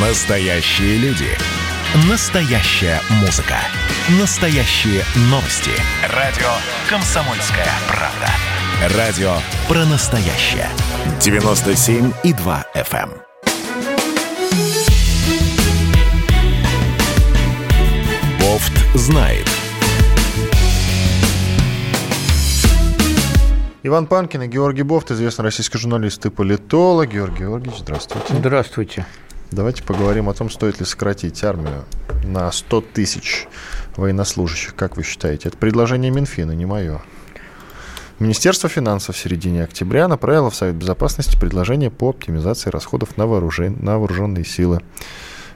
Настоящие люди. Настоящая музыка. Настоящие новости. Радио «Комсомольская правда». Радио про настоящее. 97,2 FM. эм. Бофт знает. Иван Панкин и Георгий Бофт, известный российский журналист и политолог. Георгий Георгиевич, здравствуйте. Здравствуйте. Давайте поговорим о том, стоит ли сократить армию на 100 тысяч военнослужащих. Как вы считаете? Это предложение Минфина, не мое. Министерство финансов в середине октября направило в Совет Безопасности предложение по оптимизации расходов на, вооружен... на вооруженные силы.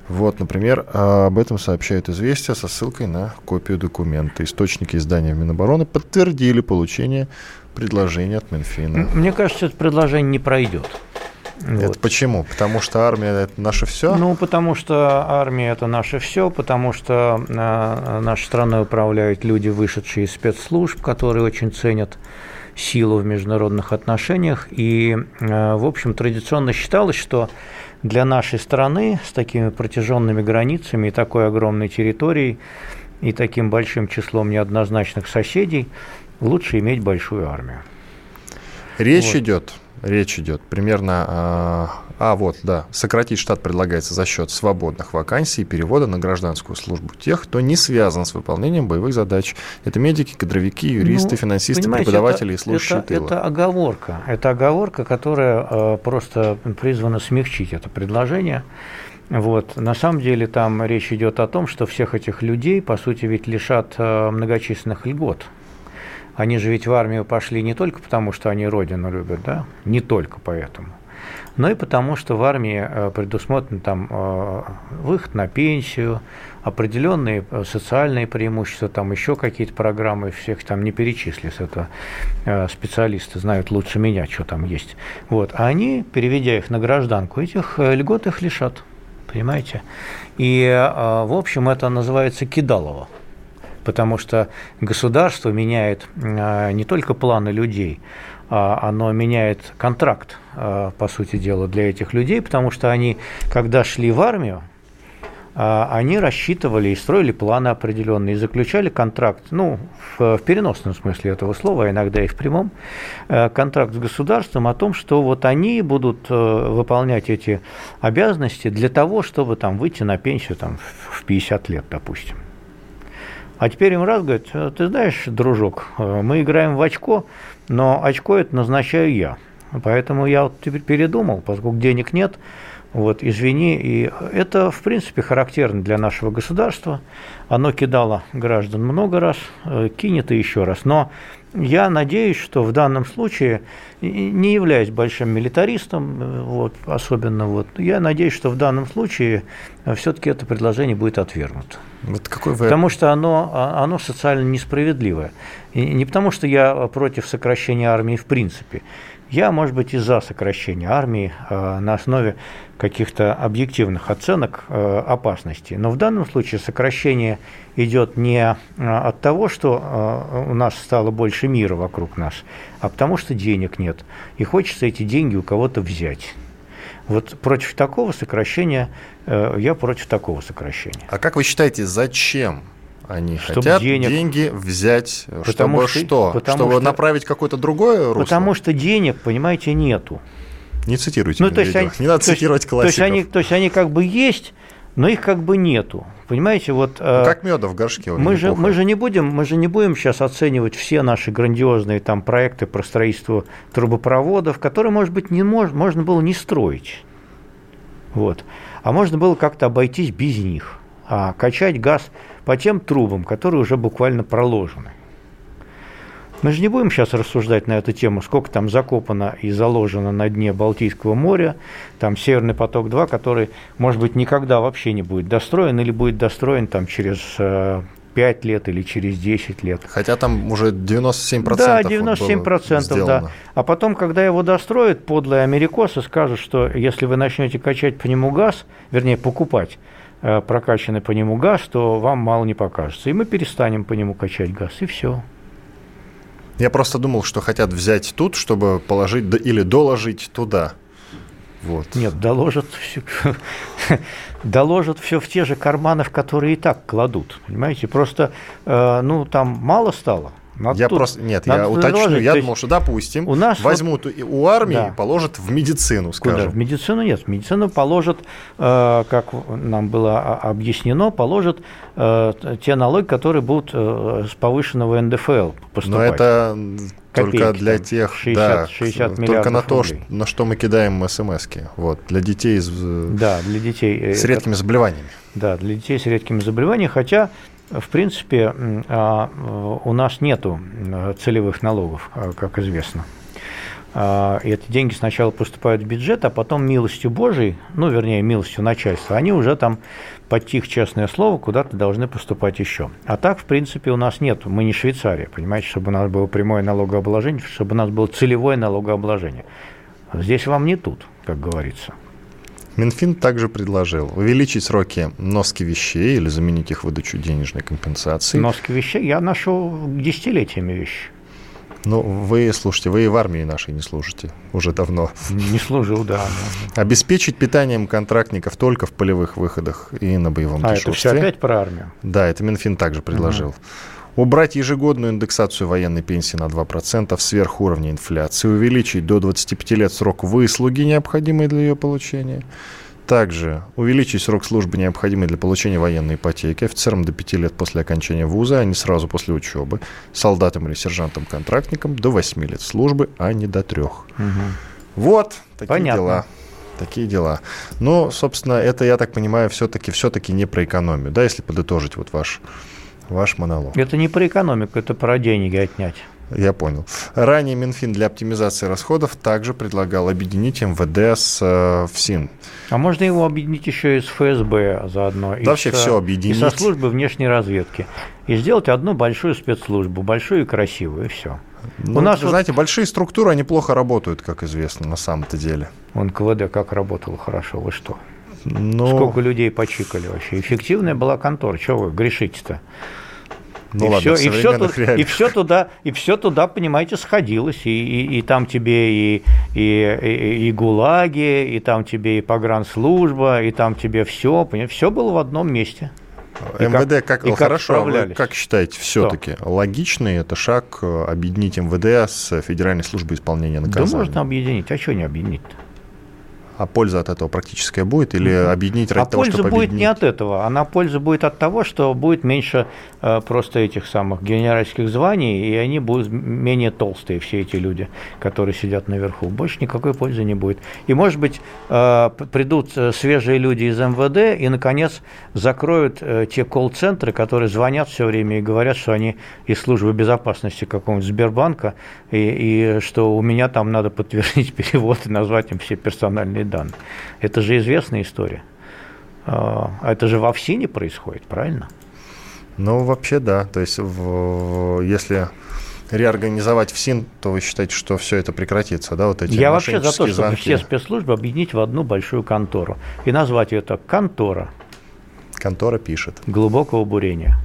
Вот, например, об этом сообщают известия со ссылкой на копию документа. Источники издания Минобороны подтвердили получение предложения от Минфина. Мне кажется, это предложение не пройдет. Это вот. почему? Потому что армия это наше все? Ну, потому что армия это наше все, потому что э, нашей страной управляют люди, вышедшие из спецслужб, которые очень ценят силу в международных отношениях. И, э, в общем, традиционно считалось, что для нашей страны с такими протяженными границами и такой огромной территорией и таким большим числом неоднозначных соседей лучше иметь большую армию. Речь вот. идет речь идет примерно... А, а, вот, да, сократить штат предлагается за счет свободных вакансий и перевода на гражданскую службу тех, кто не связан с выполнением боевых задач. Это медики, кадровики, юристы, ну, финансисты, преподаватели это, и служащие это, тыла. Это оговорка. Это оговорка, которая э, просто призвана смягчить это предложение. Вот. На самом деле там речь идет о том, что всех этих людей, по сути, ведь лишат э, многочисленных льгот. Они же ведь в армию пошли не только потому, что они родину любят, да, не только поэтому, но и потому, что в армии э, предусмотрен там э, выход на пенсию, определенные э, социальные преимущества, там еще какие-то программы, всех там не перечислишь, это специалисты знают лучше меня, что там есть. Вот. А они, переведя их на гражданку, этих льгот их лишат, понимаете? И, в общем, это называется кидалово потому что государство меняет а, не только планы людей, а оно меняет контракт, а, по сути дела, для этих людей, потому что они, когда шли в армию, а, они рассчитывали и строили планы определенные, и заключали контракт, ну, в, в переносном смысле этого слова, иногда и в прямом, контракт с государством о том, что вот они будут выполнять эти обязанности для того, чтобы там выйти на пенсию там, в 50 лет, допустим. А теперь им раз говорят, «Э, ты знаешь, дружок, э, мы играем в очко, но очко это назначаю я. Поэтому я вот теперь передумал, поскольку денег нет, вот, извини, и это, в принципе, характерно для нашего государства. Оно кидало граждан много раз, э, кинет и еще раз. Но я надеюсь, что в данном случае, не являясь большим милитаристом, вот, особенно вот, я надеюсь, что в данном случае все-таки это предложение будет отвергнуто. Вот какой вы... Потому что оно, а, оно социально несправедливое. И не потому, что я против сокращения армии в принципе. Я, может быть, и за сокращение армии э, на основе каких-то объективных оценок э, опасности. Но в данном случае сокращение идет не э, от того, что у нас стало больше мира вокруг нас, а потому что денег нет. И хочется эти деньги у кого-то взять. Вот против такого сокращения, э, я против такого сокращения. А как вы считаете, зачем они чтобы хотят денег, деньги взять, потому чтобы что? что? Потому чтобы что, направить какое-то другое русло? Потому что денег, понимаете, нету. Не цитируйте ну, то есть они, Не надо то цитировать классиков. То есть, они, то есть они как бы есть, но их как бы нету. Понимаете, вот... Ну, э, как меда в горшке. Мы же, мы, же не будем, мы же не будем сейчас оценивать все наши грандиозные там проекты про строительство трубопроводов, которые, может быть, не мож, можно было не строить. Вот. А можно было как-то обойтись без них. А качать газ по тем трубам, которые уже буквально проложены. Мы же не будем сейчас рассуждать на эту тему, сколько там закопано и заложено на дне Балтийского моря, там Северный поток-2, который, может быть, никогда вообще не будет достроен или будет достроен там через 5 э, лет или через 10 лет. Хотя там уже 97% Да, 97%, вот да. А потом, когда его достроят, подлые америкосы скажут, что если вы начнете качать по нему газ, вернее, покупать э, прокачанный по нему газ, то вам мало не покажется. И мы перестанем по нему качать газ, и все. Я просто думал, что хотят взять тут, чтобы положить или доложить туда. Вот. Нет, доложат все, доложат все в те же карманы, в которые и так кладут. Понимаете, просто, э, ну, там мало стало. Надо я тут, просто нет, я уточню. Я думал, что допустим, у нас возьмут вот, у армии да. положат в медицину, скажем. Куда? В медицину нет, в медицину положат, э, как нам было объяснено, положат э, те налоги, которые будут э, с повышенного НДФЛ поступать. Но это Копейки, только для тех, 60, да, 60 только на то, рублей. на что мы кидаем смс-ки, вот, для детей с, да, для детей с редкими заболеваниями. Да, для детей с редкими заболеваниями, хотя в принципе, а, у нас нет целевых налогов, а, как известно. А, и эти деньги сначала поступают в бюджет, а потом милостью Божией, ну, вернее, милостью начальства, они уже там под тих честное слово куда-то должны поступать еще. А так, в принципе, у нас нет, мы не Швейцария, понимаете, чтобы у нас было прямое налогообложение, чтобы у нас было целевое налогообложение. Здесь вам не тут, как говорится. Минфин также предложил увеличить сроки носки вещей или заменить их выдачу денежной компенсации. Носки вещей я ношу десятилетиями вещи. Ну, вы, слушайте, вы и в армии нашей не служите уже давно. Не служил, да. Обеспечить питанием контрактников только в полевых выходах и на боевом а, дежурстве. это все опять про армию? Да, это Минфин также предложил. Угу. Убрать ежегодную индексацию военной пенсии на 2% сверх уровня инфляции. Увеличить до 25 лет срок выслуги, необходимый для ее получения. Также увеличить срок службы, необходимый для получения военной ипотеки, офицерам до 5 лет после окончания вуза, а не сразу после учебы, солдатам или сержантам-контрактникам до 8 лет службы, а не до 3. Угу. Вот такие Понятно. дела. Такие дела. Но, собственно, это, я так понимаю, все-таки все не про экономию, да, если подытожить вот ваш ваш монолог. Это не про экономику, это про деньги отнять. Я понял. Ранее Минфин для оптимизации расходов также предлагал объединить МВД с э, ФСИН. А можно его объединить еще и с ФСБ заодно. Да вообще с, все объединить. И со службы внешней разведки. И сделать одну большую спецслужбу, большую и красивую, и все. Ну, У нас вы вот... знаете, большие структуры, они плохо работают, как известно, на самом-то деле. Он КВД как работал хорошо, вы что? Но... Сколько людей почикали вообще. Эффективная была контора. Чего вы грешите-то? Ну, и, ладно, все, и, все туда, и все туда, и все туда, понимаете, сходилось. И, и, и там тебе и, и, и, и ГУЛАГи, и там тебе и погранслужба, и там тебе все, понимаете, все было в одном месте. И МВД как, как, хорошо, как, вы как считаете, все-таки логичный это шаг э, объединить МВД с Федеральной службой исполнения наказаний? Да можно объединить, а что не объединить-то? А польза от этого практическая будет или объединить ради а того, чтобы чтобы будет не от этого, она польза будет от того, что будет меньше э, просто этих самых генеральских званий, и они будут менее толстые, все эти люди, которые сидят наверху. Больше никакой пользы не будет. И, может быть, э, придут э, свежие люди из МВД и, наконец, закроют те колл-центры, которые звонят все время и говорят, что они из службы безопасности какого-нибудь Сбербанка, и, и что у меня там надо подтвердить перевод и назвать им все персональные персональные данные. Это же известная история. А это же во ФСИНе происходит, правильно? Ну, вообще да. То есть, в, если реорганизовать ФСИН, то вы считаете, что все это прекратится, да, вот эти Я вообще за то, чтобы звонки. все спецслужбы объединить в одну большую контору и назвать ее так «контора». Контора пишет. Глубокого бурения.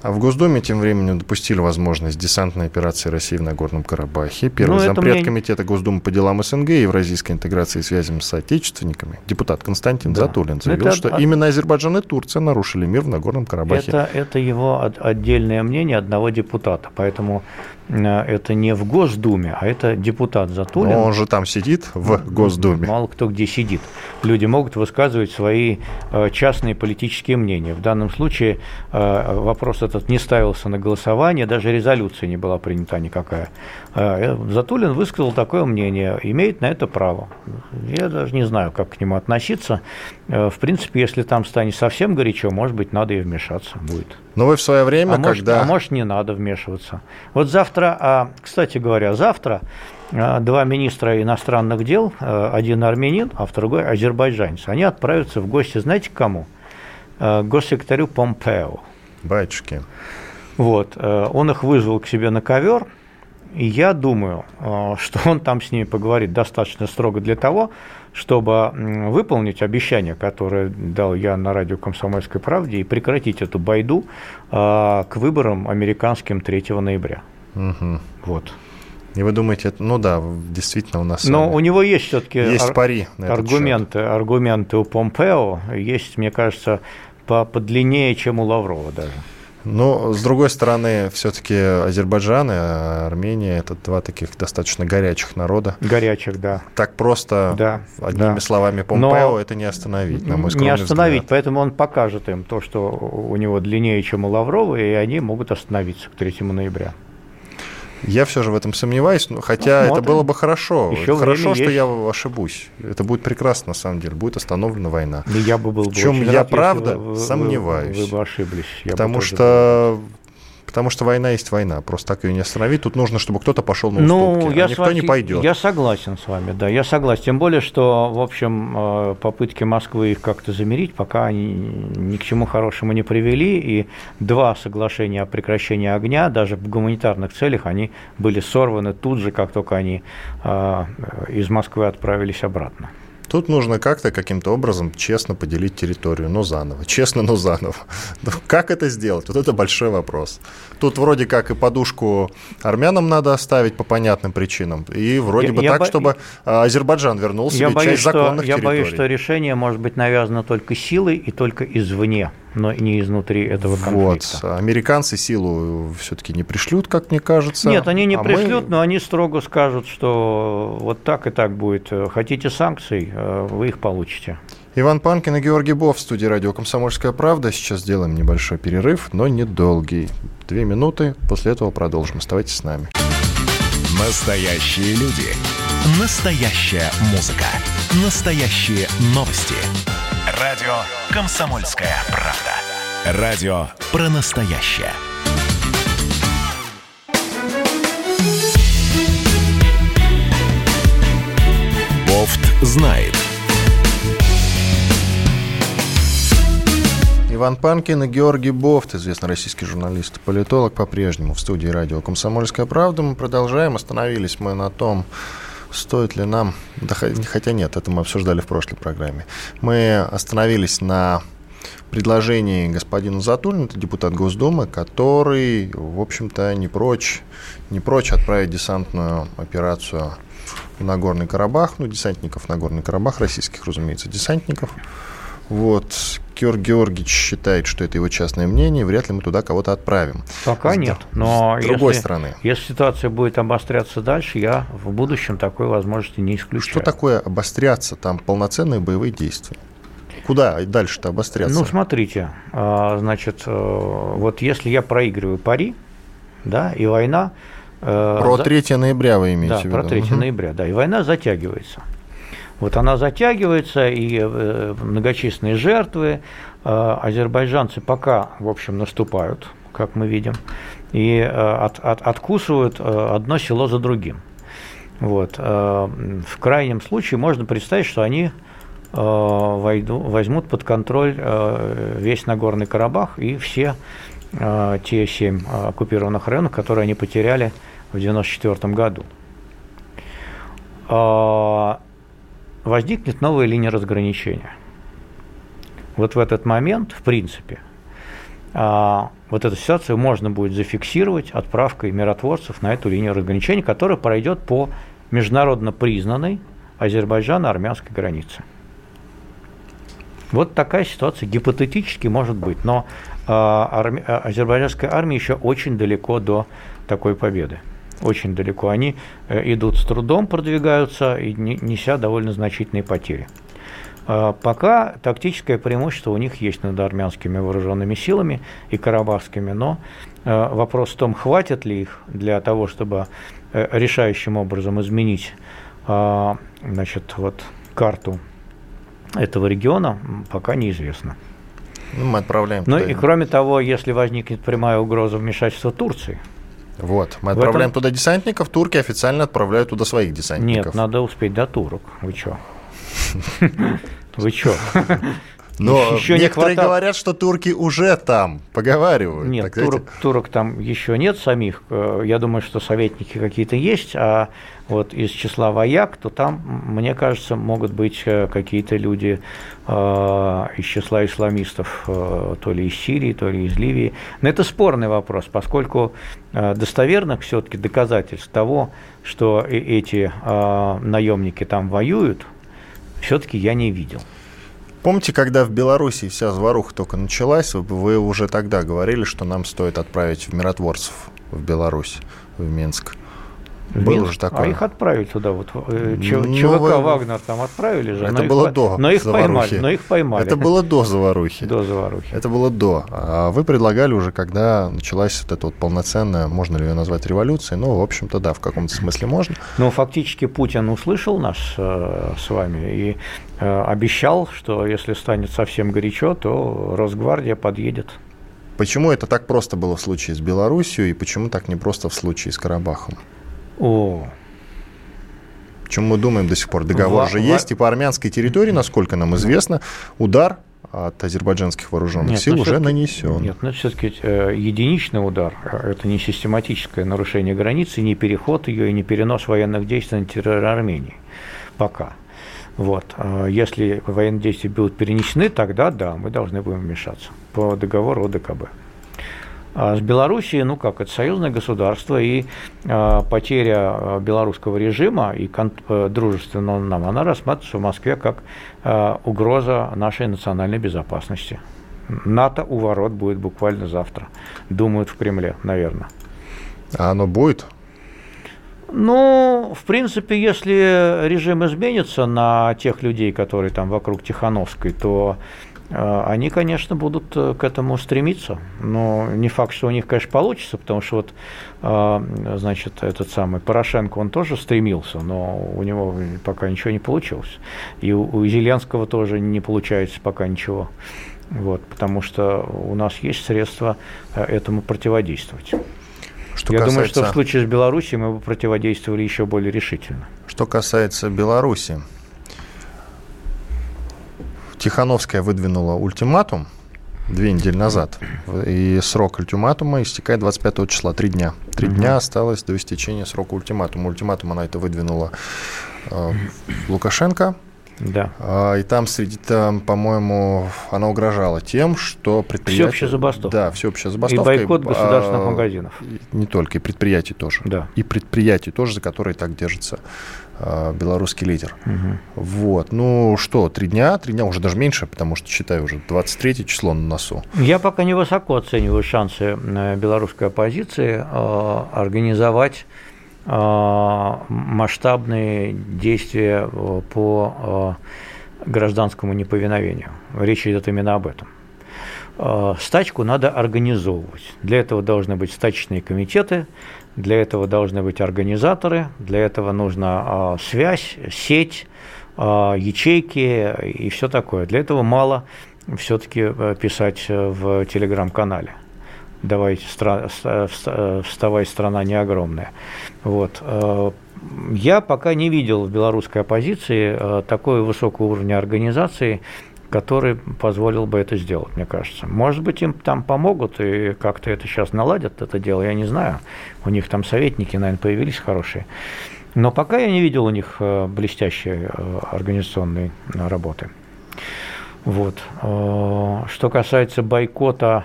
А в Госдуме тем временем допустили возможность десантной операции России в Нагорном Карабахе. Первый ну, зампред мне... Комитета Госдумы по делам СНГ и Евразийской интеграции и связям с соотечественниками, депутат Константин да. Затулин, заявил, это... что именно Азербайджан и Турция нарушили мир в Нагорном Карабахе. Это, это его отдельное мнение одного депутата, поэтому это не в Госдуме, а это депутат Затулин. Но он же там сидит в Госдуме. Мало кто где сидит. Люди могут высказывать свои э, частные политические мнения. В данном случае э, вопрос этот не ставился на голосование, даже резолюция не была принята никакая. Затулин высказал такое мнение, имеет на это право. Я даже не знаю, как к нему относиться. В принципе, если там станет совсем горячо, может быть, надо и вмешаться будет. Но вы в свое время, а когда... Может, а может, не надо вмешиваться. Вот завтра, а, кстати говоря, завтра а, два министра иностранных дел, один армянин, а другой азербайджанец, они отправятся в гости, знаете, к кому? К госсекретарю Помпео. Батюшки. Вот. Он их вызвал к себе на ковер, и я думаю, что он там с ними поговорит достаточно строго для того, чтобы выполнить обещание, которое дал я на радио «Комсомольской правде» и прекратить эту байду а, к выборам американским 3 ноября. Угу. Вот. И вы думаете, ну да, действительно у нас... Но у него есть все-таки есть ар- пари аргументы, аргументы у Помпео, есть, мне кажется, по подлиннее, чем у Лаврова даже. Но, с другой стороны, все-таки Азербайджан и Армения – это два таких достаточно горячих народа. Горячих, да. Так просто да, одними да. словами Помпео Но это не остановить, на мой Не остановить, взгляд. поэтому он покажет им то, что у него длиннее, чем у Лаврова, и они могут остановиться к 3 ноября. Я все же в этом сомневаюсь, но хотя ну, это было бы хорошо. Еще хорошо, что есть. я ошибусь. Это будет прекрасно, на самом деле. Будет остановлена война. Да я бы был в чем я рад, правда вы, сомневаюсь. Вы, вы бы ошиблись. Я потому что Потому что война есть война, просто так ее не остановить. Тут нужно, чтобы кто-то пошел на ну, уступки, ну, я а никто вами, не пойдет. Я согласен с вами, да, я согласен. Тем более, что, в общем, э, попытки Москвы их как-то замерить, пока они ни к чему хорошему не привели, и два соглашения о прекращении огня, даже в гуманитарных целях, они были сорваны тут же, как только они э, из Москвы отправились обратно. Тут нужно как-то каким-то образом честно поделить территорию, но заново. Честно, но заново. Но ну, как это сделать? Вот это большой вопрос. Тут вроде как и подушку армянам надо оставить по понятным причинам, и вроде я, бы я так, бо... чтобы а, Азербайджан вернул себе я боюсь, часть законных что, территорий. Я боюсь, что решение может быть навязано только силой и только извне но не изнутри этого конфликта. Вот. Американцы силу все-таки не пришлют, как мне кажется. Нет, они не а пришлют, мы... но они строго скажут, что вот так и так будет. Хотите санкций, э, вы их получите. Иван Панкин и Георгий Бов в студии радио «Комсомольская правда». Сейчас сделаем небольшой перерыв, но недолгий. Две минуты, после этого продолжим. Оставайтесь с нами. Настоящие люди. Настоящая музыка. Настоящие новости. Радио «Комсомольская правда». Радио про настоящее. Бофт знает. Иван Панкин и Георгий Бофт, известный российский журналист и политолог, по-прежнему в студии радио «Комсомольская правда». Мы продолжаем. Остановились мы на том, стоит ли нам, да, хотя нет, это мы обсуждали в прошлой программе, мы остановились на предложении господина Затулина, это депутат Госдумы, который, в общем-то, не прочь, не прочь отправить десантную операцию в Нагорный Карабах, ну, десантников на Нагорный Карабах, российских, разумеется, десантников. Вот, Георгий Георгиевич считает, что это его частное мнение, вряд ли мы туда кого-то отправим. Пока с, нет, но с другой если, стороны. Если ситуация будет обостряться дальше, я в будущем такой возможности не исключаю. Что такое обостряться? Там полноценные боевые действия. Куда дальше-то обостряться? Ну, смотрите, а, значит, э, вот если я проигрываю пари, да, и война... Э, про 3 ноября вы имеете да, в виду? про 3 угу. ноября, да, и война затягивается. Вот она затягивается, и э, многочисленные жертвы. Э, азербайджанцы пока, в общем, наступают, как мы видим, и э, от, от, откусывают одно село за другим. Вот. В крайнем случае можно представить, что они войду, возьмут под контроль весь Нагорный Карабах и все те семь оккупированных районов, которые они потеряли в 1994 году возникнет новая линия разграничения. Вот в этот момент, в принципе, а, вот эту ситуацию можно будет зафиксировать отправкой миротворцев на эту линию разграничения, которая пройдет по международно признанной Азербайджано-армянской границе. Вот такая ситуация гипотетически может быть, но а. А, азербайджанская армия еще очень далеко до такой победы очень далеко. Они э, идут с трудом, продвигаются, и неся довольно значительные потери. А пока тактическое преимущество у них есть над армянскими вооруженными силами и карабахскими, но э, вопрос в том, хватит ли их для того, чтобы э, решающим образом изменить а, значит, вот, карту этого региона, пока неизвестно. Ну, мы отправляем. Ну и кроме того, если возникнет прямая угроза вмешательства Турции, вот, мы отправляем этом... туда десантников, турки официально отправляют туда своих десантников. Нет, надо успеть до турок. Вы чё? Вы чё? Но еще некоторые не говорят, что турки уже там, поговаривают. Нет, турок, турок там еще нет самих. Э, я думаю, что советники какие-то есть, а вот из числа вояк, то там, мне кажется, могут быть э, какие-то люди э, из числа исламистов, то ли из Сирии, то ли из Ливии. Но это спорный вопрос, поскольку достоверных все-таки доказательств того, что эти наемники там воюют, все-таки я не видел. Помните, когда в Беларуси вся заваруха только началась, вы уже тогда говорили, что нам стоит отправить в миротворцев в Беларусь, в Минск. Было Минск, же такое. А их отправили туда, вот э, Ч, ну, ЧВК вы... Вагнер там отправили же. Это было их, до но их заварухи. поймали, но их поймали. Это было до заварухи. До заварухи. Это было до. А вы предлагали уже, когда началась вот эта вот полноценная, можно ли ее назвать революцией, ну, в общем-то, да, в каком-то смысле можно. Ну, фактически Путин услышал нас э, с вами и э, обещал, что если станет совсем горячо, то Росгвардия подъедет. Почему это так просто было в случае с Белоруссией и почему так не просто в случае с Карабахом? О. Чем мы думаем до сих пор? Договор Ва- же есть, и по армянской территории, насколько нам известно, удар от азербайджанских вооруженных нет, сил уже нанесен. Нет, но все-таки э, единичный удар – это не систематическое нарушение границы, не переход ее и не перенос военных действий на территорию Армении. Пока. Вот. А если военные действия будут перенесены, тогда да, мы должны будем вмешаться по договору ОДКБ. А с Белоруссией, ну как, это союзное государство, и э, потеря а, белорусского режима и э, дружественного нам, она рассматривается в Москве как э, угроза нашей национальной безопасности. НАТО у ворот будет буквально завтра, думают в Кремле, наверное. А оно будет? Ну, в принципе, если режим изменится на тех людей, которые там вокруг Тихановской, то они, конечно, будут э, к этому стремиться, но не факт, что у них, конечно, получится, потому что вот, а, значит, этот самый Порошенко, он тоже стремился, но у него пока ничего не получилось. И у Зеленского тоже не получается пока ничего. Вот, потому что у нас есть средства э, этому противодействовать. Что Я касается... думаю, что в случае с Беларусью мы бы противодействовали еще более решительно. Что касается Беларуси, Тихановская выдвинула ультиматум две недели назад. И срок ультиматума истекает 25 числа, три дня. Три угу. дня осталось до истечения срока ультиматума. Ультиматум она это выдвинула э, Лукашенко. Да. А, и там, среди, там, по-моему, она угрожала тем, что предприятия... Всеобщая забастовка. Да, всеобщая забастовка. И бойкот государственных а, магазинов. Не только, и предприятий тоже. Да. И предприятий тоже, за которые так держится белорусский лидер. Угу. Вот. Ну что, три дня? Три дня уже даже меньше, потому что, считаю, уже 23 число на носу. Я пока не высоко оцениваю шансы э, белорусской оппозиции э, организовать масштабные действия э, по э, гражданскому неповиновению. Речь идет именно об этом. Стачку надо организовывать. Для этого должны быть стачечные комитеты, для этого должны быть организаторы, для этого нужна а, связь, сеть, ячейки и все такое. Для этого мало все-таки э, писать в телеграм-канале давайте, вставай, страна не огромная. Вот. Э, я пока не видел в белорусской оппозиции э, такой высокого уровня организации, который позволил бы это сделать, мне кажется. Может быть, им там помогут и как-то это сейчас наладят, это дело, я не знаю. У них там советники, наверное, появились хорошие. Но пока я не видел у них э, блестящей организационной работы. Вот. Что касается бойкота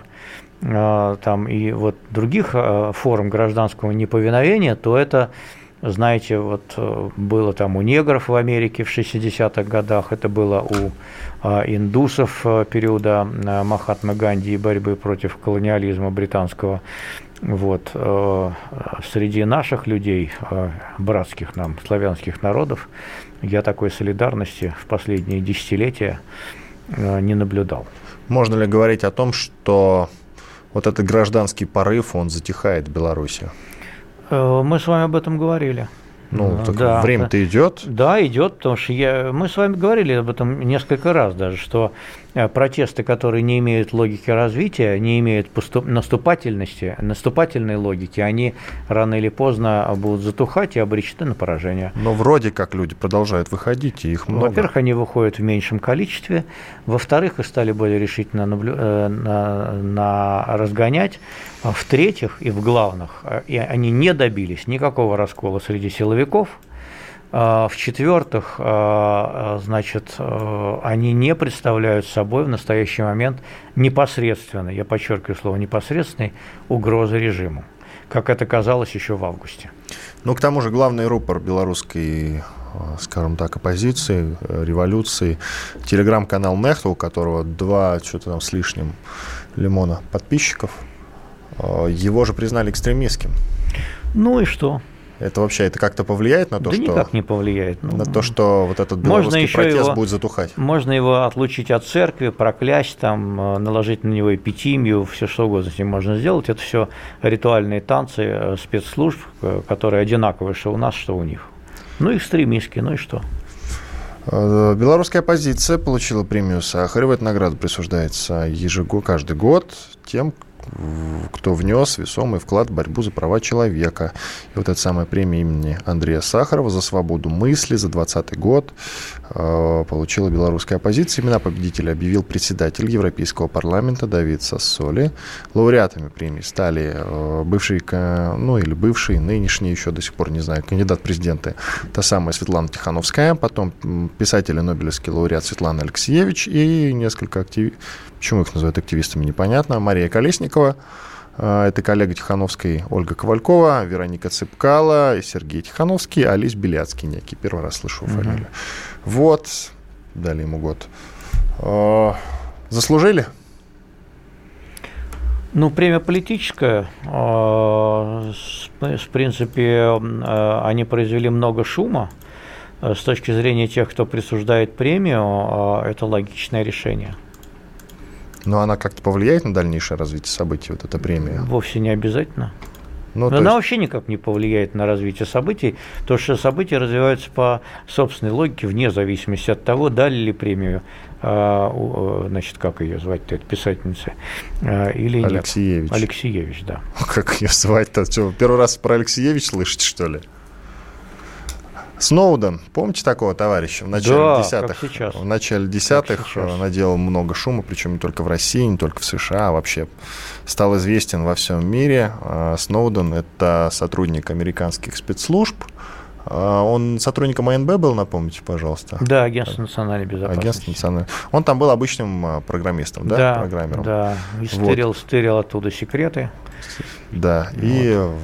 там и вот других форм гражданского неповиновения, то это, знаете, вот э, было там у негров в Америке в 60-х годах, это было у а, индусов э, периода Махатмы Ганди и борьбы против колониализма британского. Вот. Э, среди наших людей, братских нам, славянских народов, я такой солидарности в последние десятилетия не наблюдал. Можно ли говорить о том, что вот этот гражданский порыв, он затихает в Беларуси? Э, мы с вами об этом говорили. Ну, ну да, время-то идет. Да, идет, потому что я, мы с вами говорили об этом несколько раз даже, что Э, протесты, которые не имеют логики развития, не имеют наступательности, наступательной логики, они рано или поздно будут затухать и обречены на поражение. Но вроде как люди продолжают выходить, и их много. Во-первых, они выходят в меньшем количестве. Во-вторых, их стали более решительно наблю... Э, на... На... разгонять. В-третьих, и в главных, э, и они не добились никакого раскола среди силовиков – В-четвертых, а, а, значит, они не представляют собой в настоящий момент непосредственно, я подчеркиваю слово непосредственной, угрозы режиму, как это казалось еще в августе. Ну, к тому же главный рупор белорусской скажем так, оппозиции, революции. Телеграм-канал Нехта, у которого два, что-то там с лишним лимона подписчиков, его же признали экстремистским. Ну и что? Это вообще это как-то повлияет на то, да что... никак не повлияет. Ну, на то, что вот этот белорусский можно протест его, будет затухать? Можно его отлучить от церкви, проклясть, там, э, наложить на него эпитимию, все что угодно с ним можно сделать. Это все ритуальные танцы э, спецслужб, э, которые одинаковые, что у нас, что у них. Ну, экстремистские, ну и что? Белорусская оппозиция получила премию Сахарова. Эта награда присуждается ежегодно, каждый год тем, кто внес весомый вклад в борьбу за права человека. И вот эта самая премия имени Андрея Сахарова за свободу мысли за 2020 год э, получила белорусская оппозиция. Имена победителя объявил председатель Европейского парламента Давид Сассоли. Лауреатами премии стали э, бывший, ну или бывший, нынешний еще до сих пор, не знаю, кандидат в президенты, та самая Светлана Тихановская, потом писатель и Нобелевский лауреат Светлана Алексеевич и несколько актив... Почему их называют активистами, непонятно. Мария Колесникова, э, это коллега Тихановской Ольга Ковалькова, Вероника Цыпкала, Сергей Тихановский, Алис Беляцкий некий. Первый раз слышу угу. фамилию. Вот, дали ему год. Э, заслужили? Ну, премия политическая. Э, в принципе, они произвели много шума. С точки зрения тех, кто присуждает премию, это логичное решение. Но она как-то повлияет на дальнейшее развитие событий, вот эта премия? Вовсе не обязательно. Ну, Но она есть... вообще никак не повлияет на развитие событий, то что события развиваются по собственной логике, вне зависимости от того, дали ли премию, а, значит, как ее звать-то, эта писательница, а, или Алексеевич. нет. Алексеевич, да. Как ее звать-то? Первый раз про Алексеевич слышите, что ли? Сноуден, помните такого товарища? В начале да, десятых, в начале десятых э, наделал много шума, причем не только в России, не только в США, а вообще стал известен во всем мире. Э, Сноуден – это сотрудник американских спецслужб, э, он сотрудником АНБ был, напомните, пожалуйста. Да, агентство национальной безопасности. Агентство национальной. Он там был обычным программистом, да? Да, программером. Да, и стырил, вот. стырил оттуда секреты. Да, вот.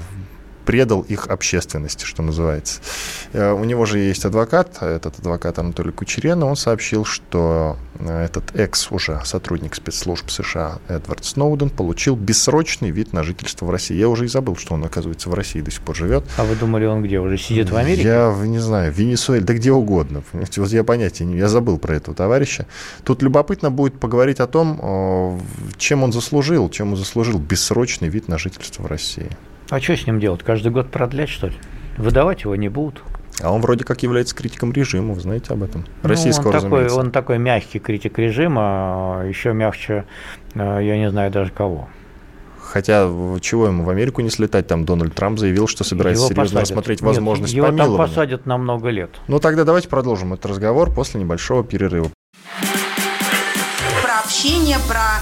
Предал их общественности, что называется. Э, у него же есть адвокат, этот адвокат Анатолий Кучерена, он сообщил, что э, этот экс уже сотрудник спецслужб США Эдвард Сноуден получил бессрочный вид на жительство в России. Я уже и забыл, что он, оказывается, в России до сих пор живет. А вы думали, он где? Уже сидит в Америке? Я не знаю, в Венесуэле, да где угодно. Понимаете? Вот я понятия не я забыл про этого товарища. Тут любопытно будет поговорить о том, э, чем он заслужил, чем он заслужил бессрочный вид на жительство в России. А что с ним делать? Каждый год продлять, что ли? Выдавать его не будут. А он вроде как является критиком режима, вы знаете об этом? Российского, ну, он такой, он такой мягкий критик режима, еще мягче, э, я не знаю даже кого. Хотя, чего ему в Америку не слетать? Там Дональд Трамп заявил, что собирается его серьезно посадят. рассмотреть возможность Нет, его помилования. Его там посадят на много лет. Ну, тогда давайте продолжим этот разговор после небольшого перерыва общение, про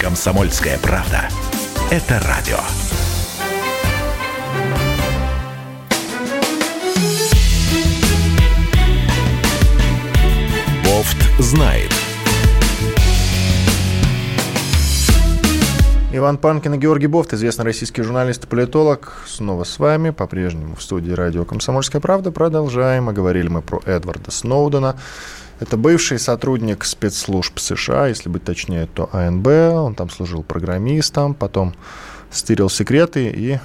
Комсомольская правда. Это радио. Бофт знает. Иван Панкин и Георгий Бофт, известный российский журналист и политолог, снова с вами, по-прежнему в студии радио «Комсомольская правда». Продолжаем. А говорили мы про Эдварда Сноудена. Это бывший сотрудник спецслужб США, если быть точнее, то АНБ. Он там служил программистом, потом стырил секреты и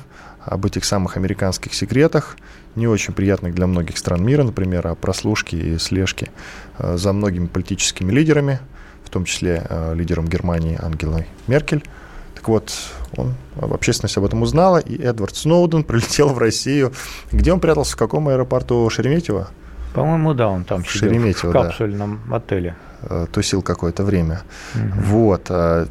об этих самых американских секретах, не очень приятных для многих стран мира, например, о прослушке и слежке э, за многими политическими лидерами, в том числе э, лидером Германии Ангелой Меркель. Так вот, он, общественность об этом узнала, и Эдвард Сноуден прилетел в Россию. Где он прятался, в каком аэропорту Шереметьево? По-моему, да, он там сидел Шереметьево, в капсульном да. отеле. Э, тусил какое-то время. Угу. Вот. А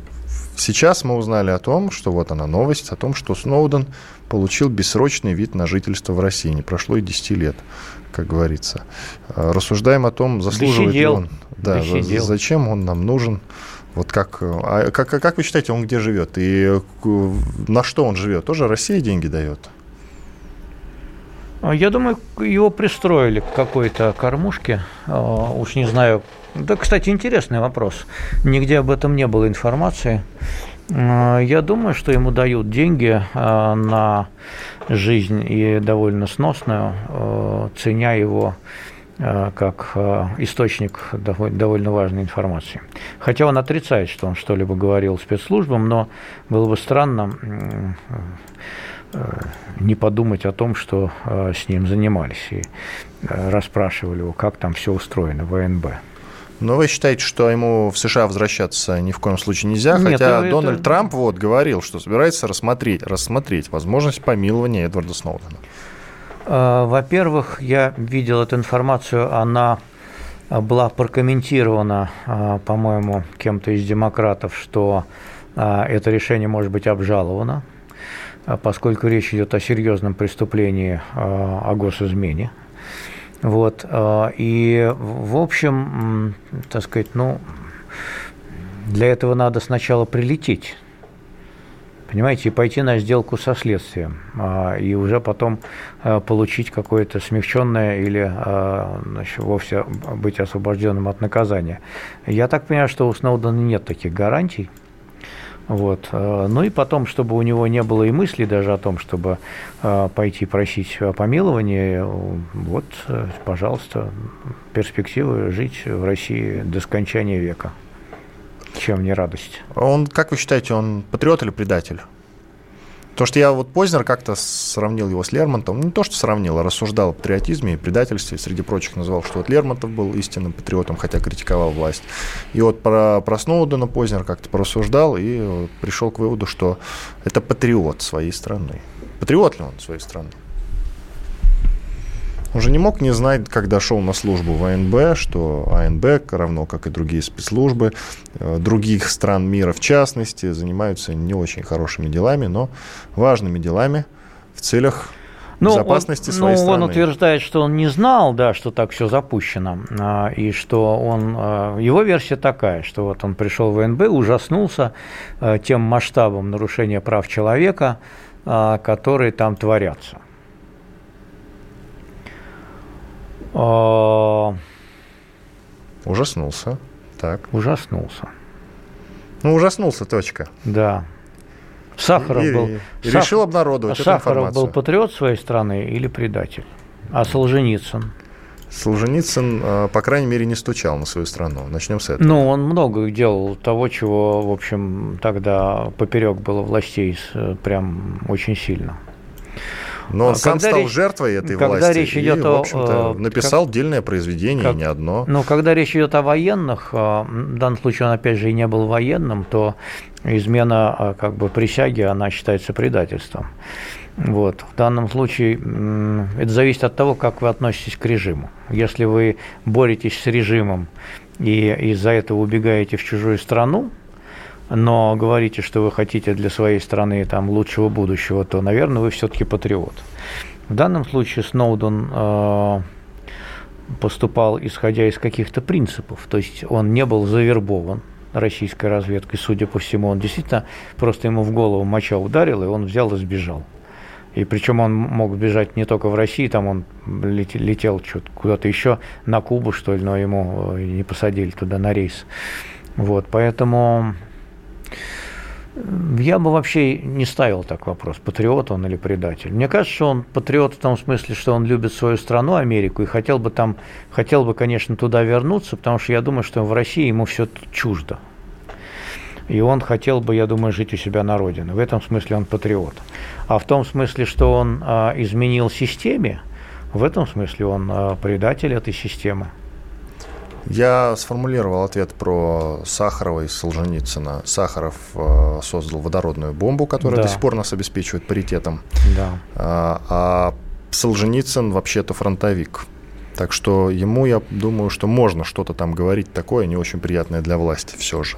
сейчас мы узнали о том, что вот она новость, о том, что Сноуден получил бессрочный вид на жительство в России. Не прошло и 10 лет, как говорится. А рассуждаем о том, заслуживает Досидел. ли он. Да, Досидел. зачем он нам нужен. Вот как, а как, как вы считаете, он где живет? И на что он живет? Тоже Россия деньги дает? Я думаю, его пристроили к какой-то кормушке. А, уж не знаю. Да, кстати, интересный вопрос. Нигде об этом не было информации. А, я думаю, что ему дают деньги а, на жизнь и довольно сносную, ценя его как источник довольно важной информации. Хотя он отрицает, что он что-либо говорил спецслужбам, но было бы странно не подумать о том, что э, с ним занимались и э, расспрашивали его, как там все устроено в ВНБ. Но вы считаете, что ему в США возвращаться ни в коем случае нельзя, Нет, хотя это... Дональд Трамп вот говорил, что собирается рассмотреть, рассмотреть возможность помилования Эдварда Сноудена. Во-первых, я видел эту информацию, она была прокомментирована, по-моему, кем-то из демократов, что это решение может быть обжаловано а поскольку речь идет о серьезном преступлении, а, о госизмене. Вот, а, и, в общем, так сказать, ну, для этого надо сначала прилететь, понимаете, и пойти на сделку со следствием, и уже потом получить какое-то смягченное или значит, вовсе быть освобожденным от наказания. Я так понимаю, что у Сноудена нет таких гарантий, вот. Э, ну и потом, чтобы у него не было и мысли даже о том, чтобы э, пойти просить помилования, вот, э, пожалуйста, перспективы жить в России до скончания века. Чем не радость? Он, как вы считаете, он патриот или предатель? Потому что я вот Познер как-то сравнил его с Лермонтовым. Не то, что сравнил, а рассуждал о патриотизме и предательстве. Среди прочих назвал, что вот Лермонтов был истинным патриотом, хотя критиковал власть. И вот про, про Сноудена Познер как-то порассуждал и пришел к выводу, что это патриот своей страны. Патриот ли он своей страны? Он же не мог не знать, когда шел на службу в АНБ, что АНБ, равно как и другие спецслужбы э, других стран мира в частности, занимаются не очень хорошими делами, но важными делами в целях ну, безопасности он, своей ну, страны. Он утверждает, что он не знал, да, что так все запущено, а, и что он, а, его версия такая, что вот он пришел в ВНБ, ужаснулся а, тем масштабом нарушения прав человека, которые там творятся. А... Ужаснулся. Так. Ужаснулся. Ну, ужаснулся, точка. Да. Сахаров и, был... И Сах... решил обнародовать Сахаров эту информацию. был патриот своей страны или предатель? А Солженицын? Солженицын, а, по крайней мере, не стучал на свою страну. Начнем с этого. Ну, он много делал того, чего, в общем, тогда поперек было властей прям очень сильно. Но он а сам стал речь, жертвой этой когда власти. Речь идет и, о, в общем-то, написал как, дельное произведение, как, не одно. Ну, когда речь идет о военных, а, в данном случае он, опять же, и не был военным, то измена а, как бы присяги, она считается предательством. Вот. В данном случае это зависит от того, как вы относитесь к режиму. Если вы боретесь с режимом и из-за этого убегаете в чужую страну, но говорите, что вы хотите для своей страны там, лучшего будущего, то, наверное, вы все-таки патриот. В данном случае Сноуден э, поступал исходя из каких-то принципов, то есть он не был завербован российской разведкой, судя по всему, он действительно просто ему в голову моча ударил, и он взял и сбежал. И причем он мог бежать не только в России, там он летел, летел куда-то еще, на Кубу, что ли, но ему э, не посадили туда на рейс. Вот, поэтому Я бы вообще не ставил так вопрос, патриот он или предатель. Мне кажется, что он патриот в том смысле, что он любит свою страну, Америку, и хотел бы там, хотел бы, конечно, туда вернуться, потому что я думаю, что в России ему все чуждо. И он хотел бы, я думаю, жить у себя на родине. В этом смысле он патриот. А в том смысле, что он а, изменил системе, в этом смысле он а, предатель этой системы. Я сформулировал ответ про Сахарова и Солженицына. Сахаров э, создал водородную бомбу, которая Да. до сих пор нас обеспечивает паритетом. Да. А, а Солженицын вообще-то фронтовик. Так что ему, я думаю, что можно что-то там говорить такое, не очень приятное для власти все же.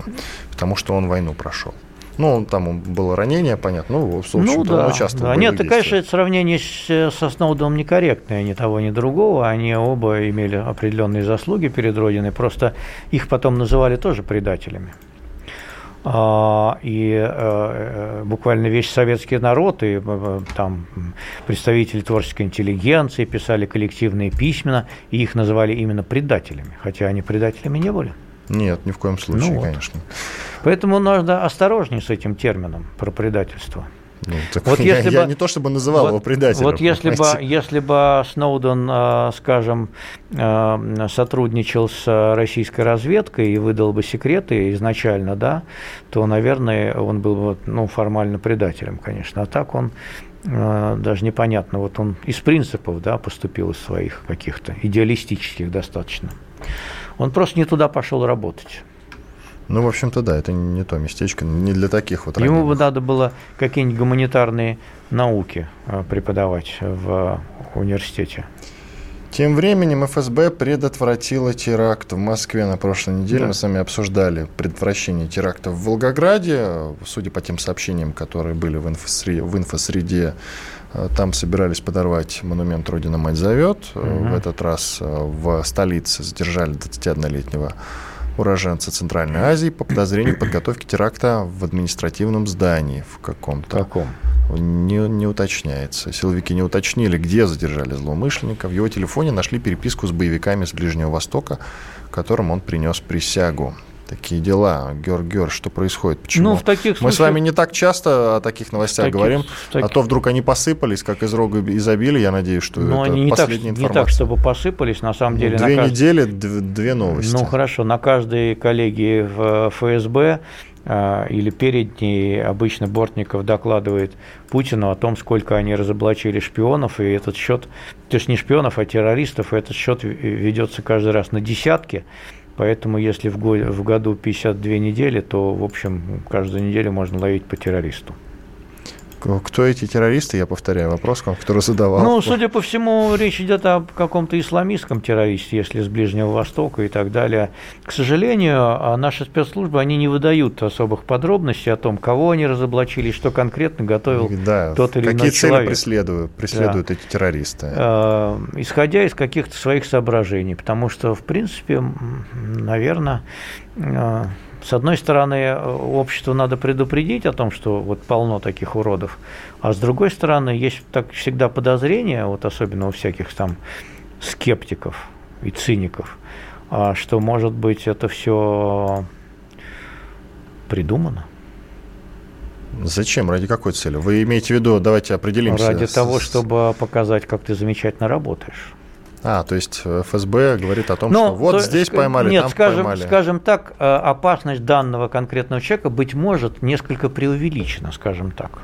Потому что он войну прошел. Ну, он, там было ранение, понятно. Ну, в Ну да, он участвовал да. в Нет, конечно, это сравнение с, со Сноудом некорректное, ни того, ни другого. Они оба имели определенные заслуги перед Родиной, просто их потом называли тоже предателями. А, И э, э, буквально весь советский народ и э, там представители творческой интеллигенции писали коллективные письма, и их называли именно предателями, хотя они предателями не были. Нет, ни в коем случае, Ну вот. конечно. Поэтому нужно осторожнее с этим термином про предательство. Ну, так Вот я, если я бы- не то чтобы называл вот, его предателем. Вот если бы, понимаете? если бы Сноуден, э, скажем, э, сотрудничал с российской разведкой и выдал бы секреты изначально, да, то, наверное, он был бы ну, формально предателем, конечно. А так он э, даже непонятно, вот он из принципов да, поступил из своих каких-то идеалистических достаточно. Он просто не туда пошел работать. Ну, в общем-то, да, это не то местечко, не для таких вот Ему бы надо было какие-нибудь гуманитарные науки э, преподавать в университете. Тем временем ФСБ предотвратила теракт в Москве на прошлой неделе. Да. Мы с вами обсуждали предотвращение теракта в Волгограде. Судя по тем сообщениям, которые были в, инфосре- в инфосреде, э, там собирались подорвать монумент «Родина мать зовет». Мгм. В этот раз в столице задержали 21-летнего уроженца Центральной Азии по подозрению в подготовке теракта в административном здании в каком-то. Каком? Не, не уточняется. Силовики не уточнили, где задержали злоумышленника. В его телефоне нашли переписку с боевиками с Ближнего Востока, которым он принес присягу. Такие дела. Георг, что происходит? Почему? Ну, в таких Мы с вами не так часто о таких новостях таких- говорим, таких- а то вдруг они посыпались, как из рога изобилия. Я надеюсь, что Ну, это они не так, последняя не информация. так, чтобы посыпались, на самом деле. две кажд- недели, дв- две новости. Ну, хорошо, на каждой коллегии в ФСБ а, или перед ней обычно Бортников докладывает Путину о том, сколько они разоблачили шпионов, и этот счет, то есть не шпионов, а террористов, и этот счет ведется каждый раз на десятки. Поэтому, если в, го- в году 52 недели, то, в общем, каждую неделю можно ловить по террористу. Кто эти террористы? Я повторяю вопрос, который задавал. Ну, судя по всему, речь идет о каком-то исламистском террористе, если с Ближнего Востока и так далее. К сожалению, а наши спецслужбы, они не выдают особых подробностей о том, кого они разоблачили, что конкретно готовил да, тот или какие иной цели человек. преследуют, преследуют эти террористы? Э, исходя из каких-то своих соображений, потому что, в принципе, наверное, с одной стороны, э, обществу надо предупредить о том, что вот полно таких уродов, а с другой стороны, есть так всегда подозрение, вот особенно у всяких там скептиков и циников, а, что, может быть, это все придумано. Зачем? Ради какой цели? Вы имеете в виду, давайте определимся. Ради того, чтобы показать, как ты замечательно работаешь. А, то есть э, ФСБ говорит о том, Ну, что вот то- здесь ска- поймали, Нет, там скажем, поймали. скажем так, э, опасность данного конкретного человека, быть может, несколько преувеличена, скажем так.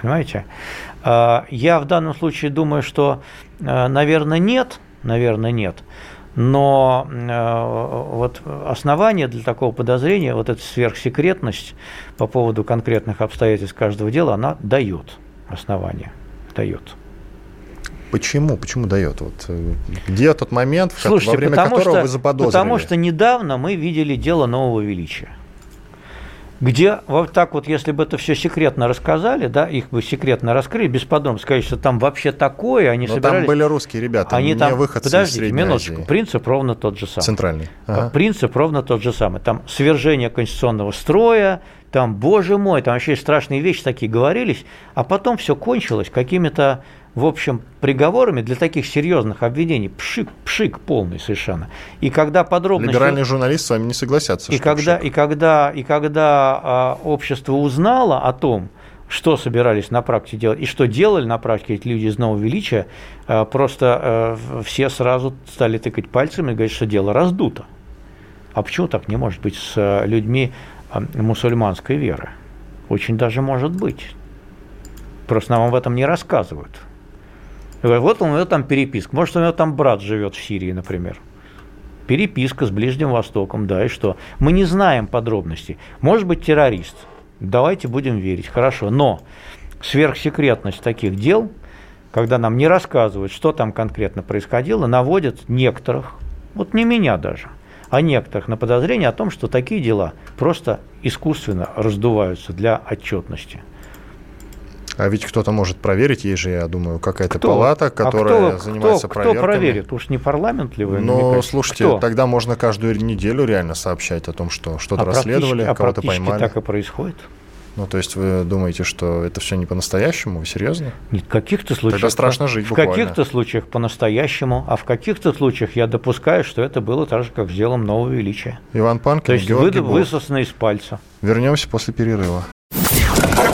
Понимаете? Э, Я в данном случае думаю, что, э, наверное, нет, наверное, нет. Но э, вот основание для такого подозрения, вот эта сверхсекретность по поводу конкретных обстоятельств каждого дела, она дает основание, дает. Почему? Почему дает? Вот, э, где тот момент, Слушайте, во время которого что, вы заподозрили? Потому что недавно мы видели дело нового величия. Где вот так вот, если бы это все секретно рассказали, да, их бы секретно раскрыли, без подробностей, сказать, что там вообще такое, они Но собирались... там были русские ребята, они не там, выходцы из подождите, Средней минуточку, Азии. принцип ровно тот же самый. Центральный. Ага. Принцип ровно тот же самый. Там свержение конституционного строя, там, боже мой, там вообще страшные вещи такие говорились, а потом все кончилось какими-то в общем, приговорами для таких серьезных обвинений пшик, пшик полный совершенно. И когда подробности... Либеральные журналисты с вами не согласятся. И когда, и когда, и когда а, общество узнало о том, что собирались на практике делать и что делали на практике эти люди из Нового Величия, а, просто а, все сразу стали тыкать пальцем и говорить, что дело раздуто. А почему так не может быть с а, людьми мусульманской веры? Очень даже может быть. Просто нам об этом не рассказывают. Вот у него там переписка. Может, у него там брат живет в Сирии, например. Переписка с Ближним Востоком, да, и что? Мы не знаем подробностей. Может быть, террорист. Давайте будем верить. Хорошо. Но сверхсекретность таких дел, когда нам не рассказывают, что там конкретно происходило, наводит некоторых, вот не меня даже, а некоторых на подозрение о том, что такие дела просто искусственно раздуваются для отчетности. А ведь кто-то может проверить, есть же, я думаю, какая-то кто? палата, которая а кто, занимается кто, проверками. Кто проверит? Уж не парламент ли вы? Но, слушайте, кто? тогда можно каждую неделю реально сообщать о том, что что-то а расследовали, а кого-то поймали. так и происходит. Ну, то есть вы думаете, что это все не по-настоящему? Вы серьезно? Нет, в каких-то случаях... Тогда страшно жить В каких-то случаях по-настоящему, а в каких-то случаях я допускаю, что это было так же, как с делом нового величия. Иван Панкин, То есть Георгий вы, высосано из пальца. Вернемся после перерыва.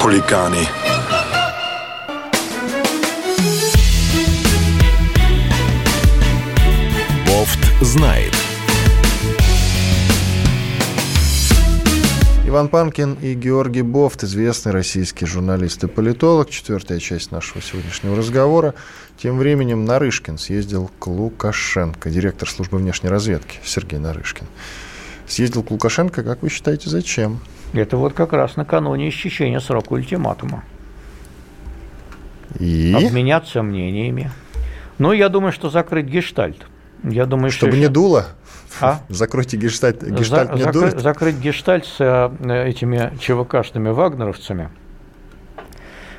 Хулиганы. Бофт знает. Иван Панкин и Георгий Бофт, известный российский журналист и политолог. Четвертая часть нашего сегодняшнего разговора. Тем временем Нарышкин съездил к Лукашенко, директор службы внешней разведки Сергей Нарышкин. Съездил к Лукашенко, как вы считаете, зачем? Это вот как раз накануне исчисления срока ультиматума. И? Обменяться мнениями. Ну, я думаю, что закрыть гештальт. Я думаю, Чтобы что не дуло? А? Закройте гештальт, гештальт За, не закры, дует? Закрыть гештальт с э, этими ЧВКшными вагнеровцами.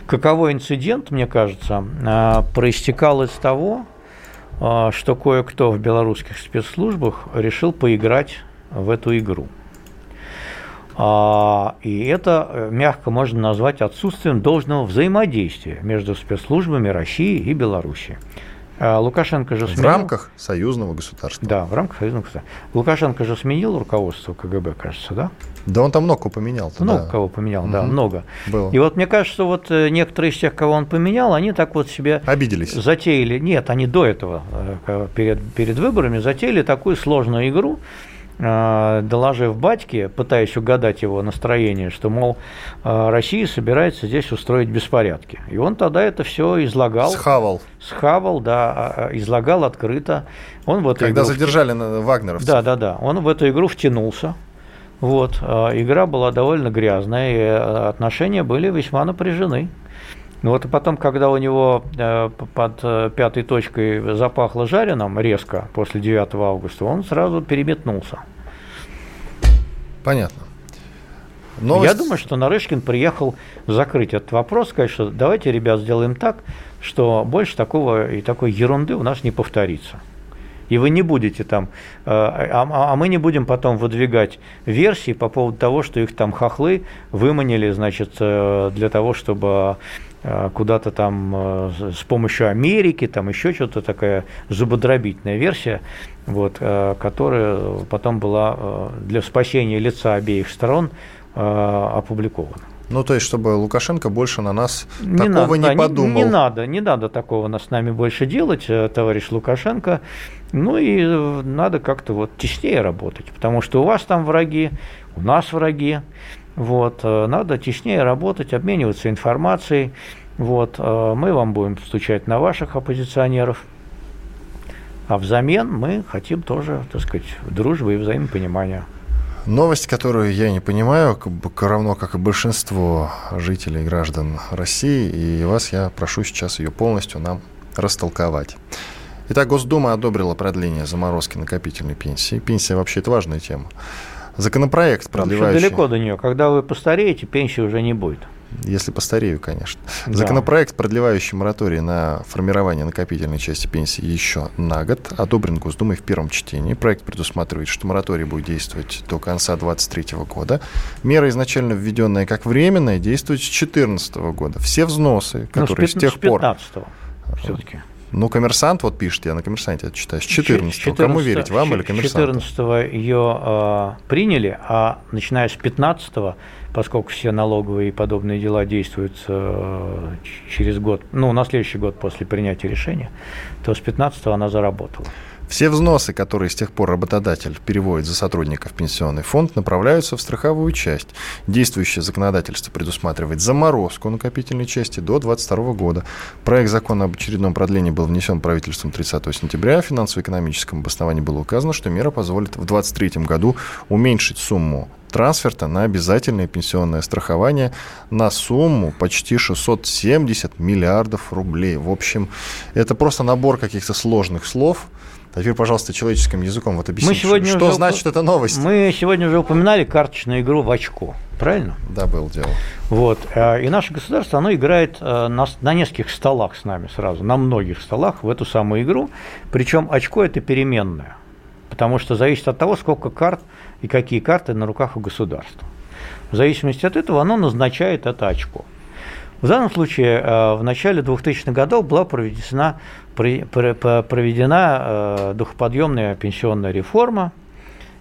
Каковой инцидент, мне кажется, э, проистекал из того, э, что кое-кто в белорусских спецслужбах решил поиграть в эту игру. А, и это э, мягко можно назвать отсутствием должного взаимодействия между спецслужбами России и Белоруссии. А Лукашенко же В сменил... рамках союзного государства. Да, в рамках союзного государства. Лукашенко же сменил руководство КГБ, кажется, да? Да он там много поменял. Много да. кого поменял, да, Мгм. много. Было. И вот мне кажется, что вот э, некоторые из тех, кого он поменял, они так вот себе Обиделись. затеяли, нет, они до этого, э, перед, перед выборами, затеяли такую сложную игру, доложив батьке, пытаясь угадать его настроение, что, мол, э, Россия собирается здесь устроить беспорядки. И он тогда это все излагал. Схавал. Схавал, да, а, а, излагал открыто. Он в эту Когда игру задержали на- вагнеровцев. да, да, да. Он в эту игру втянулся. Вот. Игра была довольно грязная, и э, отношения были весьма напряжены. Ну Вот и потом, когда у него э, под э, пятой точкой запахло жареным резко после 9 августа, он сразу переметнулся. Понятно. Новость- Я думаю, что Нарышкин приехал закрыть этот вопрос, сказать, что давайте, ребят, сделаем так, что больше такого и такой ерунды у нас не повторится. И вы не будете там, э, а, а- а мы не будем потом выдвигать версии по поводу того, что их там хохлы выманили, значит, для того, чтобы куда-то там э, с помощью Америки, там еще что-то такая зубодробительная версия, вот, э, которая потом была э, для спасения лица обеих сторон э, опубликована. Ну, то есть, чтобы Лукашенко больше на нас Не такого надо, не подумал. Не, надо, не надо такого на- с нами больше делать, э, товарищ Лукашенко. Ну и э, надо как-то вот теснее работать, потому что у вас там враги, у нас враги. Вот, э, надо теснее работать, обмениваться информацией. Вот, э, мы вам будем стучать на ваших оппозиционеров. А взамен мы хотим тоже, так сказать, дружбы и взаимопонимания. Новость, которую я не понимаю, равно как и большинство жителей и граждан России, и вас я прошу сейчас ее полностью нам растолковать. Итак, Госдума одобрила продление заморозки накопительной пенсии. Пенсия вообще это важная тема. Законопроект, продлевающий... далеко до нее. Когда вы постареете, пенсии уже не будет. Если постарею, конечно. Да. Законопроект, продлевающий мораторий на формирование накопительной части пенсии еще на год, одобрен Госдумой в первом чтении. Проект предусматривает, что мораторий будет действовать до конца 2023 года. Мера изначально введенная как временная, действует с 2014 года. Все взносы, которые ну, с, с тех пор... все-таки. Ну, коммерсант, вот пишет, я на коммерсанте это читаю, с 14 14 Кому верить, вам или коммерсанту? 14 ее э, приняли, а начиная с 15 поскольку все налоговые и подобные дела действуют э, через год, ну, на следующий год после принятия решения, то с 15 она заработала. Все взносы, которые с тех пор работодатель переводит за сотрудников в пенсионный фонд, направляются в страховую часть. Действующее законодательство предусматривает заморозку накопительной части до 2022 года. Проект закона об очередном продлении был внесен правительством 30 сентября. В финансово-экономическом обосновании было указано, что мера позволит в 2023 году уменьшить сумму трансферта на обязательное пенсионное страхование на сумму почти 670 миллиардов рублей. В общем, это просто набор каких-то сложных слов, а теперь, пожалуйста, человеческим языком вот объясните, что уже, значит эта новость. Мы сегодня уже упоминали карточную игру в очко, правильно? Да, был дело. Вот. Э, и наше государство, оно играет э, на, на нескольких столах с нами сразу, на многих столах в эту самую игру. Причем очко – это переменное, потому что зависит от того, сколько карт и какие карты на руках у государства. В зависимости от этого оно назначает это очко. В данном случае э, в начале 2000-х годов была проведена, проведена э, духоподъемная пенсионная реформа,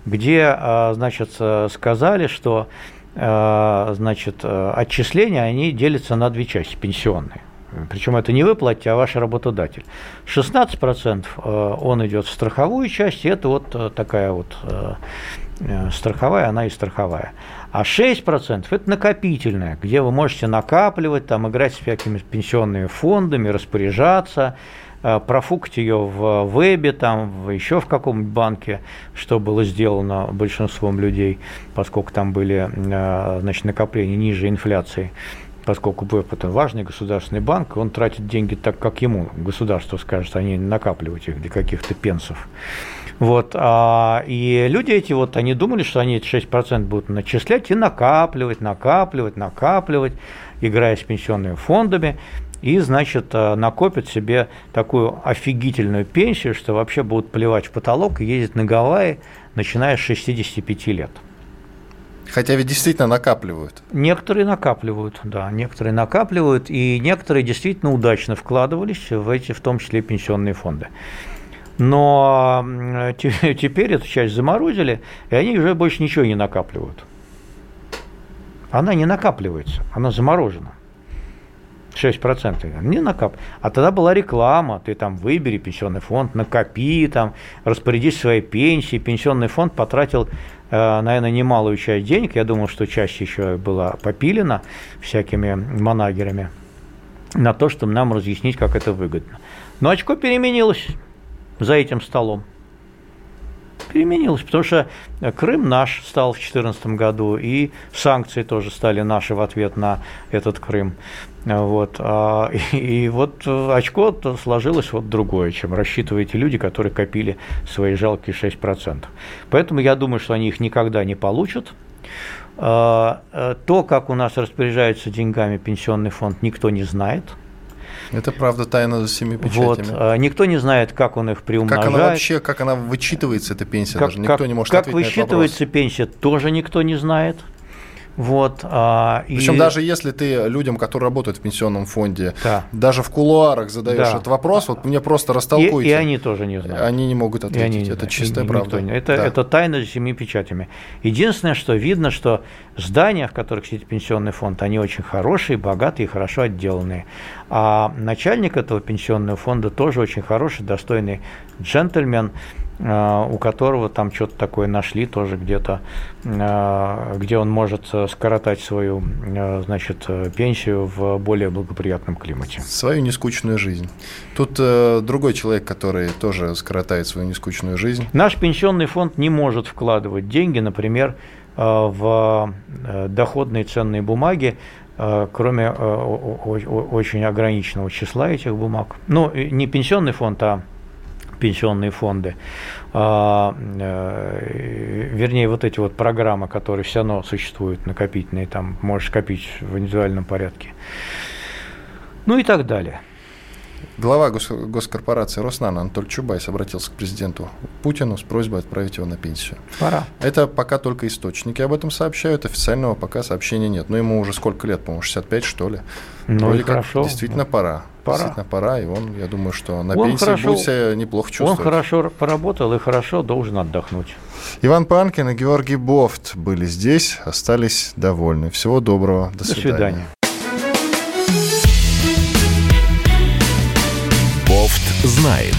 где э, значит, сказали, что значит, отчисления они делятся на две части пенсионные. Причем это не вы платите, а ваш работодатель. 16% он идет в страховую часть, и это вот такая вот страховая, она и страховая. А 6% это накопительная, где вы можете накапливать, там, играть с всякими пенсионными фондами, распоряжаться, э, профукать ее в вебе, там, еще в каком-нибудь банке, что было сделано большинством людей, поскольку там были э, значит, накопления ниже инфляции поскольку БЭП – это важный государственный банк, он тратит деньги так, как ему государство скажет, а не накапливать их для каких-то пенсов. Вот, а, и люди эти вот, они думали, что они эти 6% будут начислять и накапливать, накапливать, накапливать, играя с пенсионными фондами, и, значит, а, накопят себе такую офигительную пенсию, что вообще будут плевать в потолок и ездить на Гавайи, начиная с 65 лет. Хотя ведь действительно накапливают. Некоторые накапливают, да, некоторые накапливают, и некоторые действительно удачно вкладывались в эти, в том числе, пенсионные фонды. Но теперь эту часть заморозили, и они уже больше ничего не накапливают. Она не накапливается, она заморожена. 6% не накап. А тогда была реклама, ты там выбери пенсионный фонд, накопи, там, распорядись своей пенсией. Пенсионный фонд потратил, э, наверное, немалую часть денег. Я думал, что часть еще была попилена всякими манагерами на то, чтобы нам разъяснить, как это выгодно. Но очко переменилось за этим столом. Переменилось, потому что Крым наш стал в 2014 году, и санкции тоже стали наши в ответ на этот Крым. Вот. А, и, и вот очко сложилось вот другое, чем рассчитывают люди, которые копили свои жалкие 6%. Поэтому я думаю, что они их никогда не получат. А, э, то, как у нас распоряжается деньгами пенсионный фонд, никто не знает – это правда тайна за семи печатями. Вот. А, никто не знает, как он их приумножает. Как она вообще, как она вычитывается, эта пенсия, как, даже никто как, не может Как высчитывается пенсия, тоже никто не знает. Вот, а, Причем и... даже если ты людям, которые работают в пенсионном фонде, да. даже в кулуарах задаешь да. этот вопрос, вот мне просто растолкуйте. И, и они тоже не знают. Они не могут ответить. они не это знают. чистая и, правда. Не. Это, да. это тайна за семи печатями. Единственное, что видно, что здания, в которых сидит пенсионный фонд, они очень хорошие, богатые и хорошо отделанные. А начальник этого пенсионного фонда тоже очень хороший, достойный джентльмен. Э, у которого там что-то такое нашли тоже где-то, э, где он может скоротать свою, значит, пенсию в более благоприятном климате. Свою нескучную жизнь. Тут э, другой человек, который тоже скоротает свою нескучную жизнь. Наш пенсионный фонд не может вкладывать деньги, например, в доходные ценные бумаги, Э, кроме э, очень ограниченного числа этих бумаг. Ну, не пенсионный фонд, а пенсионные фонды, а, э, вернее, вот эти вот программы, которые все равно существуют, накопительные, там можешь копить в индивидуальном порядке. Ну и так далее. Глава гос- госкорпорации Роснано Анатолий Чубайс обратился к президенту Путину с просьбой отправить его на пенсию. Пора. Это пока только источники об этом сообщают, официального пока сообщения нет. Но ему уже сколько лет, по-моему, 65 что ли. Ну Вроде как хорошо. Действительно пора. Пора. Действительно пора, и он, я думаю, что на он пенсии хорошо, будет себя неплохо чувствовать. Он хорошо поработал и хорошо должен отдохнуть. Иван Панкин и Георгий Бофт были здесь, остались довольны. Всего доброго. До, До свидания. свидания. Бофт знает.